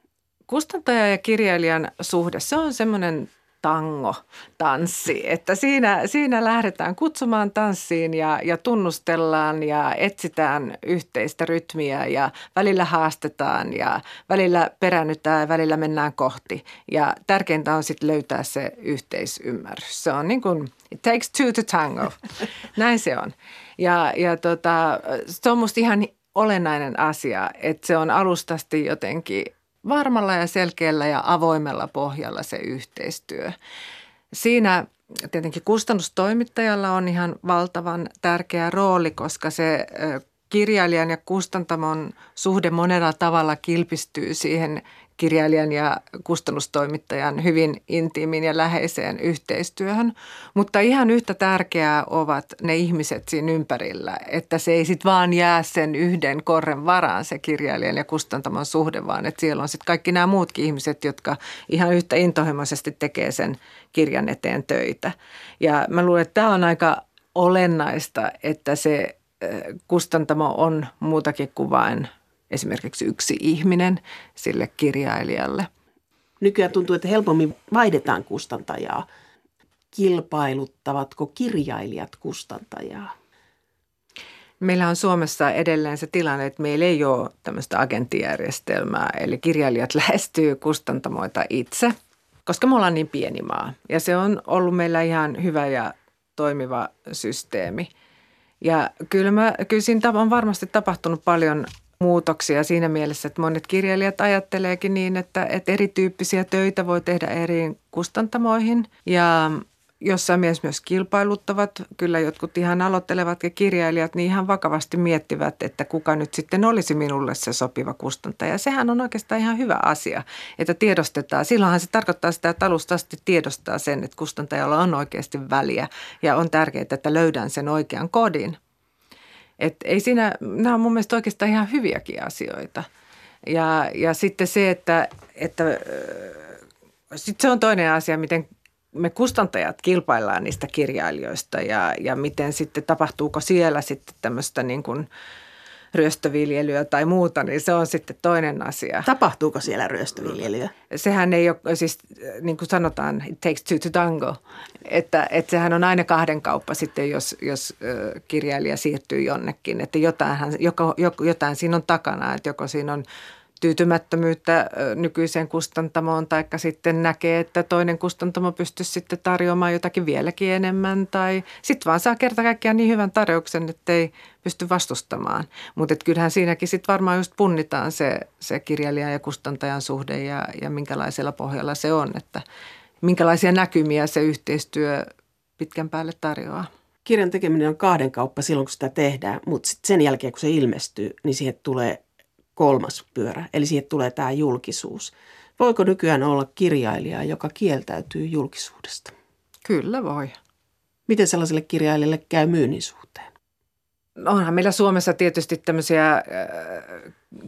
S2: kustantaja ja kirjailijan suhde, se on semmoinen tango, tanssi, että siinä, siinä lähdetään kutsumaan tanssiin ja, ja tunnustellaan ja etsitään yhteistä rytmiä ja välillä haastetaan ja välillä peräännytään ja välillä mennään kohti. Ja tärkeintä on sitten löytää se yhteisymmärrys. Se on niin kuin, it takes two to tango. [laughs] Näin se on. Ja, ja tota, se on musta ihan olennainen asia, että se on alustasti jotenkin varmalla ja selkeällä ja avoimella pohjalla se yhteistyö. Siinä tietenkin kustannustoimittajalla on ihan valtavan tärkeä rooli, koska se kirjailijan ja kustantamon suhde monella tavalla kilpistyy siihen kirjailijan ja kustannustoimittajan hyvin intiimin ja läheiseen yhteistyöhön. Mutta ihan yhtä tärkeää ovat ne ihmiset siinä ympärillä, että se ei sitten vaan jää sen yhden korren varaan se kirjailijan ja kustantamon suhde, vaan että siellä on sitten kaikki nämä muutkin ihmiset, jotka ihan yhtä intohimoisesti tekee sen kirjan eteen töitä. Ja mä luulen, että tämä on aika olennaista, että se kustantamo on muutakin kuin vain esimerkiksi yksi ihminen sille kirjailijalle.
S1: Nykyään tuntuu, että helpommin vaihdetaan kustantajaa. Kilpailuttavatko kirjailijat kustantajaa?
S2: Meillä on Suomessa edelleen se tilanne, että meillä ei ole tämmöistä agenttijärjestelmää, eli kirjailijat [laughs] lähestyy kustantamoita itse, koska me ollaan niin pieni maa. Ja se on ollut meillä ihan hyvä ja toimiva systeemi. Ja kyllä, mä, kyllä siinä on varmasti tapahtunut paljon muutoksia siinä mielessä, että monet kirjailijat ajatteleekin niin, että, että erityyppisiä töitä voi tehdä eri kustantamoihin ja jossain mielessä myös kilpailuttavat. Kyllä jotkut ihan aloittelevat ja kirjailijat niin ihan vakavasti miettivät, että kuka nyt sitten olisi minulle se sopiva kustantaja. Sehän on oikeastaan ihan hyvä asia, että tiedostetaan. Silloinhan se tarkoittaa sitä, että alusta asti tiedostaa sen, että kustantajalla on oikeasti väliä ja on tärkeää, että löydän sen oikean kodin. Et ei siinä, nämä on mun mielestä oikeastaan ihan hyviäkin asioita. Ja, ja sitten se, että, että sitten se on toinen asia, miten me kustantajat kilpaillaan niistä kirjailijoista ja, ja miten sitten tapahtuuko siellä sitten tämmöistä niin kuin ryöstöviljelyä tai muuta, niin se on sitten toinen asia.
S1: Tapahtuuko siellä ryöstöviljelyä?
S2: Sehän ei ole, siis niin kuin sanotaan, it takes two to tango, että, että sehän on aina kahden kauppa sitten, jos, jos kirjailija siirtyy jonnekin, että jotain, joko, jotain siinä on takana, että joko siinä on tyytymättömyyttä nykyiseen kustantamoon, tai sitten näkee, että toinen kustantamo pystyisi sitten tarjoamaan jotakin vieläkin enemmän, tai sitten vaan saa kerta kaikkiaan niin hyvän tarjouksen, että ei pysty vastustamaan. Mutta kyllähän siinäkin sitten varmaan just punnitaan se, se kirjailijan ja kustantajan suhde ja, ja minkälaisella pohjalla se on, että minkälaisia näkymiä se yhteistyö pitkän päälle tarjoaa.
S1: Kirjan tekeminen on kahden kauppa silloin, kun sitä tehdään, mutta sitten sen jälkeen, kun se ilmestyy, niin siihen tulee kolmas pyörä, eli siihen tulee tämä julkisuus. Voiko nykyään olla kirjailija, joka kieltäytyy julkisuudesta?
S2: Kyllä voi.
S1: Miten sellaiselle kirjailijalle käy myynnin suhteen?
S2: Onhan meillä Suomessa tietysti tämmöisiä äh,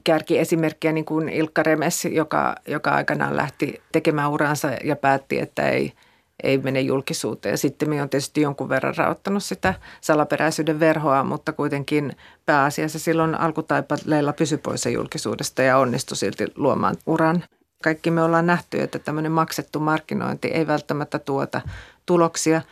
S2: kärkiesimerkkejä, niin kuin Ilkka Remes, joka, joka aikanaan lähti tekemään uransa ja päätti, että ei – ei mene julkisuuteen. Sitten me on tietysti jonkun verran raottanut sitä salaperäisyyden verhoa, mutta kuitenkin pääasiassa silloin alkutaipaleilla pysy pois julkisuudesta ja onnistui silti luomaan uran. Kaikki me ollaan nähty, että tämmöinen maksettu markkinointi ei välttämättä tuota tuloksia,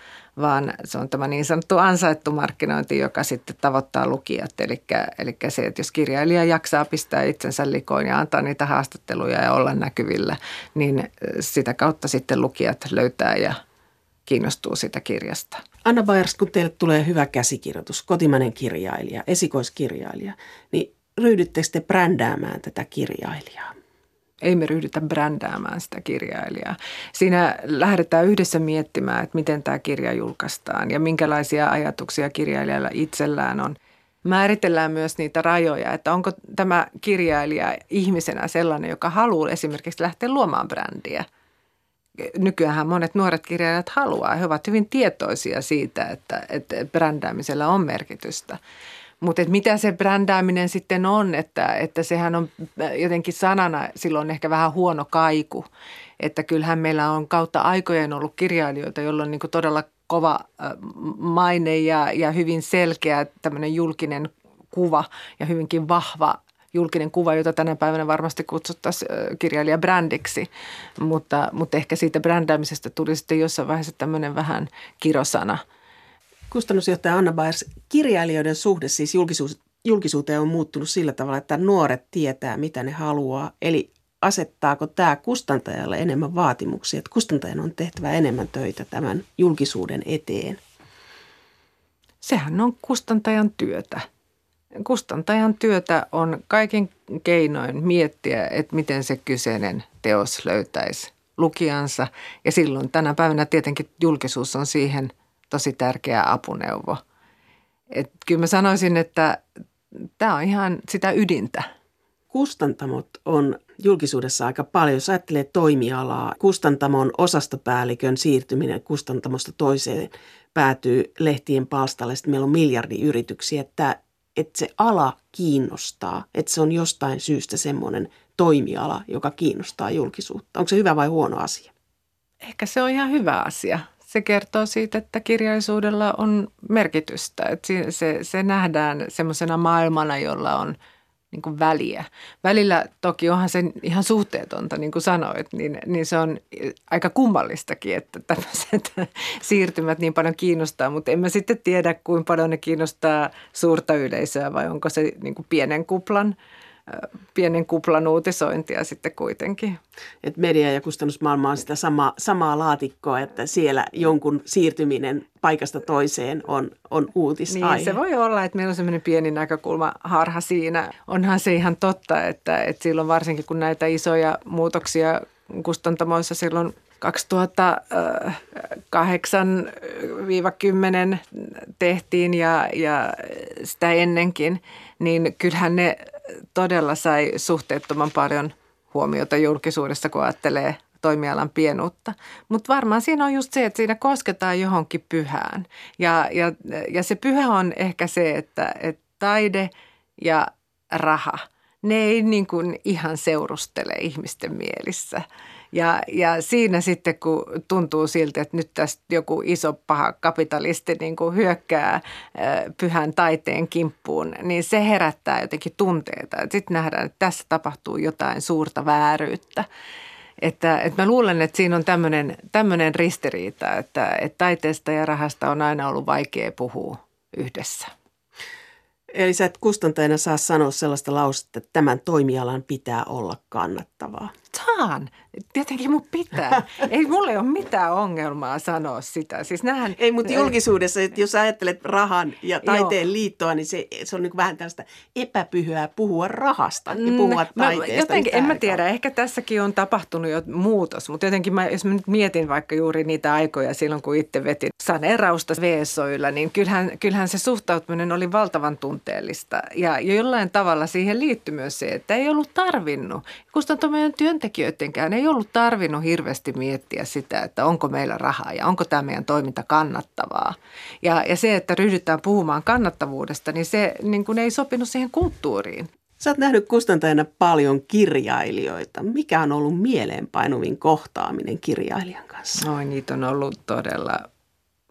S2: vaan se on tämä niin sanottu ansaittu markkinointi, joka sitten tavoittaa lukijat. Eli, eli se, että jos kirjailija jaksaa pistää itsensä likoon ja antaa niitä haastatteluja ja olla näkyvillä, niin sitä kautta sitten lukijat löytää ja kiinnostuu sitä kirjasta.
S1: Anna Bayers, kun teille tulee hyvä käsikirjoitus, kotimainen kirjailija, esikoiskirjailija, niin ryhdyttekö te brändäämään tätä kirjailijaa?
S2: Ei me ryhdytä brändäämään sitä kirjailijaa. Siinä lähdetään yhdessä miettimään, että miten tämä kirja julkaistaan ja minkälaisia ajatuksia kirjailijalla itsellään on. Määritellään myös niitä rajoja, että onko tämä kirjailija ihmisenä sellainen, joka haluaa esimerkiksi lähteä luomaan brändiä. Nykyään monet nuoret kirjailijat haluaa. He ovat hyvin tietoisia siitä, että, että brändäämisellä on merkitystä. Mutta mitä se brändääminen sitten on, että, että sehän on jotenkin sanana silloin ehkä vähän huono kaiku. Että kyllähän meillä on kautta aikojen ollut kirjailijoita, joilla on niin todella kova maine ja, ja hyvin selkeä tämmöinen julkinen kuva ja hyvinkin vahva julkinen kuva, jota tänä päivänä varmasti kutsuttaisiin kirjailijabrändiksi. Mutta, mutta ehkä siitä brändäämisestä tuli sitten jossain vaiheessa tämmöinen vähän kirosana –
S1: Kustannusjohtaja Anna Bayers, kirjailijoiden suhde siis julkisuus, julkisuuteen on muuttunut sillä tavalla, että nuoret tietää, mitä ne haluaa. Eli asettaako tämä kustantajalle enemmän vaatimuksia, että kustantajan on tehtävä enemmän töitä tämän julkisuuden eteen?
S2: Sehän on kustantajan työtä. Kustantajan työtä on kaiken keinoin miettiä, että miten se kyseinen teos löytäisi lukijansa. Ja silloin tänä päivänä tietenkin julkisuus on siihen – tosi tärkeä apuneuvo. Et kyllä mä sanoisin, että tämä on ihan sitä ydintä.
S1: Kustantamot on julkisuudessa aika paljon. Jos ajattelee toimialaa, kustantamon osastopäällikön siirtyminen kustantamosta toiseen päätyy lehtien palstalle. Sitten meillä on miljardiyrityksiä, että, että se ala kiinnostaa, että se on jostain syystä semmoinen toimiala, joka kiinnostaa julkisuutta. Onko se hyvä vai huono asia?
S2: Ehkä se on ihan hyvä asia se kertoo siitä, että kirjallisuudella on merkitystä. Että se, se nähdään semmoisena maailmana, jolla on niin kuin väliä. Välillä toki onhan se ihan suhteetonta, niin kuin sanoit, niin, niin se on aika kummallistakin, että tämmöiset [laughs] siirtymät niin paljon kiinnostaa, mutta en mä sitten tiedä, kuinka paljon ne kiinnostaa suurta yleisöä vai onko se niin kuin pienen kuplan – pienen kuplan uutisointia sitten kuitenkin.
S1: Et media- ja kustannusmaailma on sitä sama, samaa laatikkoa, että siellä jonkun siirtyminen paikasta toiseen on, on uutisaihe.
S2: Niin, se voi olla, että meillä on semmoinen pieni näkökulma harha siinä. Onhan se ihan totta, että, että silloin varsinkin kun näitä isoja muutoksia kustantamoissa silloin 2008-10 tehtiin ja, ja sitä ennenkin, niin kyllähän ne todella sai suhteettoman paljon huomiota julkisuudessa, kun ajattelee toimialan pienuutta. Mutta varmaan siinä on just se, että siinä kosketaan johonkin pyhään. Ja, ja, ja se pyhä on ehkä se, että, että taide ja raha, ne ei niin kuin ihan seurustele ihmisten mielissä. Ja, ja siinä sitten, kun tuntuu siltä, että nyt tästä joku iso paha kapitalisti niin kuin hyökkää pyhän taiteen kimppuun, niin se herättää jotenkin tunteita. Sitten nähdään, että tässä tapahtuu jotain suurta vääryyttä. Että, että mä luulen, että siinä on tämmöinen, ristiriita, että, että taiteesta ja rahasta on aina ollut vaikea puhua yhdessä.
S1: Eli sä et kustantajana saa sanoa sellaista lausetta, että tämän toimialan pitää olla kannattavaa.
S2: Saan. Tietenkin mun pitää. [laughs] Ei mulle ole mitään ongelmaa sanoa sitä. Siis nähän,
S1: Ei, mutta julkisuudessa, että jos ajattelet rahan ja taiteen Joo. liittoa, niin se, se on niin vähän tällaista epäpyhää puhua rahasta ja mm, puhua
S2: mä, taiteesta. Jotenkin, en mä tiedä, ehkä tässäkin on tapahtunut jo muutos, mutta jotenkin mä, jos mä nyt mietin vaikka juuri niitä aikoja silloin, kun itse vetin saneerausta Veesoilla, niin kyllähän, kyllähän se suhtautuminen oli valtavan tunteellista. Ja jollain tavalla siihen liittyy myös se, että ei ollut tarvinnut. Kustantaminen työntekijöidenkään ei ollut tarvinnut hirveästi miettiä sitä, että onko meillä rahaa ja onko tämä meidän toiminta kannattavaa. Ja, ja se, että ryhdytään puhumaan kannattavuudesta, niin se niin kuin ei sopinut siihen kulttuuriin.
S1: Sä oot nähnyt kustantajana paljon kirjailijoita. Mikä on ollut mieleenpainuvin kohtaaminen kirjailijan kanssa?
S2: Oi, niitä on ollut todella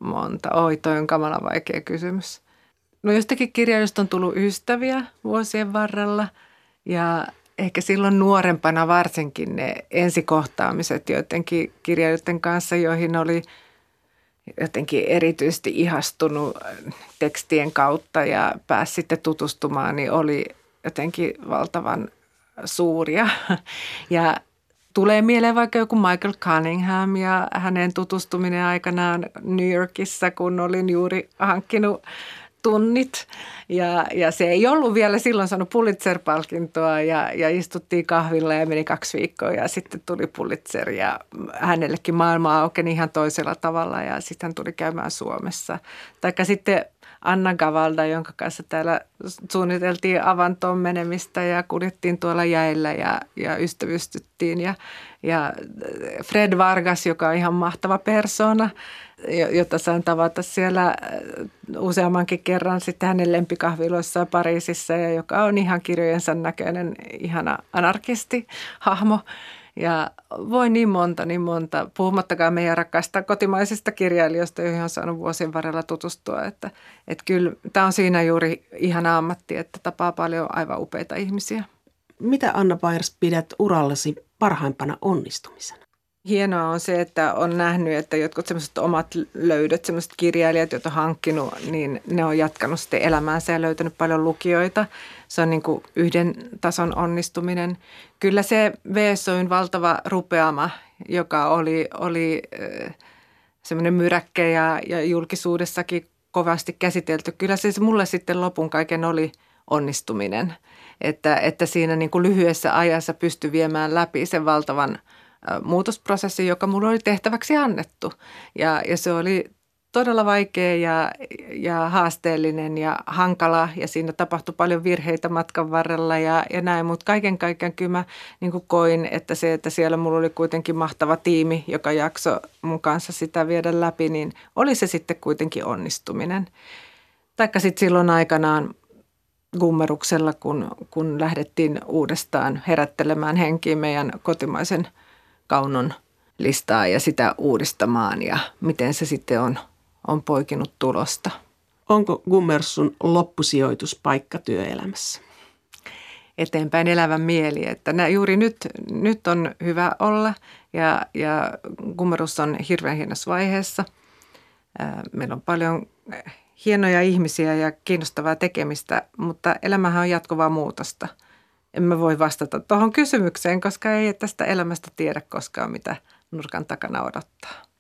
S2: monta. Oi, toi on kamala vaikea kysymys. No jostakin kirjailijoista on tullut ystäviä vuosien varrella ja ehkä silloin nuorempana varsinkin ne ensikohtaamiset joidenkin kirjailijoiden kanssa, joihin oli jotenkin erityisesti ihastunut tekstien kautta ja pääsi sitten tutustumaan, niin oli jotenkin valtavan suuria. [laughs] Ja tulee mieleen vaikka joku Michael Cunningham ja hänen tutustuminen aikanaan New Yorkissa, kun olin juuri hankkinut tunnit. Ja, ja se ei ollut vielä silloin saanut Pulitzer-palkintoa ja, ja istuttiin kahvilla ja meni kaksi viikkoa ja sitten tuli Pulitzer ja hänellekin maailma aukeni ihan toisella tavalla ja sitten hän tuli käymään Suomessa. Taikka sitten Anna Gavalda, jonka kanssa täällä suunniteltiin avantoon menemistä ja kuljettiin tuolla jäillä ja, ja ystävystyttiin. Ja, ja Fred Vargas, joka on ihan mahtava persona, jota sain tavata siellä äh, useammankin kerran sitten hänen lempikahviloissaan Pariisissa ja joka on ihan kirjojensa näköinen ihana anarkisti hahmo. Ja voi niin monta, niin monta, puhumattakaan meidän rakkaista kotimaisista kirjailijoista, joihin on saanut vuosien varrella tutustua. Että, että kyllä tämä on siinä juuri ihana ammatti, että tapaa paljon aivan upeita ihmisiä.
S1: Mitä Anna Bayers pidät urallasi parhaimpana onnistumisena?
S2: Hienoa on se, että on nähnyt, että jotkut semmoiset omat löydöt, semmoiset kirjailijat, joita on hankkinut, niin ne on jatkanut sitten elämäänsä ja löytänyt paljon lukijoita. Se on niin kuin yhden tason onnistuminen. Kyllä se VSOin valtava rupeama, joka oli, oli semmoinen myräkkä ja, ja julkisuudessakin kovasti käsitelty. Kyllä se mulle sitten lopun kaiken oli onnistuminen, että, että siinä niin kuin lyhyessä ajassa pystyi viemään läpi sen valtavan – muutosprosessi, joka minulle oli tehtäväksi annettu. Ja, ja se oli todella vaikea ja, ja haasteellinen ja hankala ja siinä tapahtui paljon virheitä matkan varrella ja, ja näin, mutta kaiken kaikkiaan kyllä mä niin koin, että se, että siellä mulla oli kuitenkin mahtava tiimi, joka jakso mun kanssa sitä viedä läpi, niin oli se sitten kuitenkin onnistuminen. Taikka sitten silloin aikanaan gummeruksella, kun, kun lähdettiin uudestaan herättelemään henkiin meidän kotimaisen – kaunon listaa ja sitä uudistamaan ja miten se sitten on, on poikinut tulosta.
S1: Onko Gummersun loppusijoituspaikka työelämässä?
S2: Eteenpäin elävän mieli, että nää, juuri nyt, nyt on hyvä olla ja, ja Gummerus on hirveän hienossa vaiheessa. Meillä on paljon hienoja ihmisiä ja kiinnostavaa tekemistä, mutta elämähän on jatkuvaa muutosta – en mä voi vastata tuohon kysymykseen, koska ei tästä elämästä tiedä koskaan, mitä nurkan takana odottaa.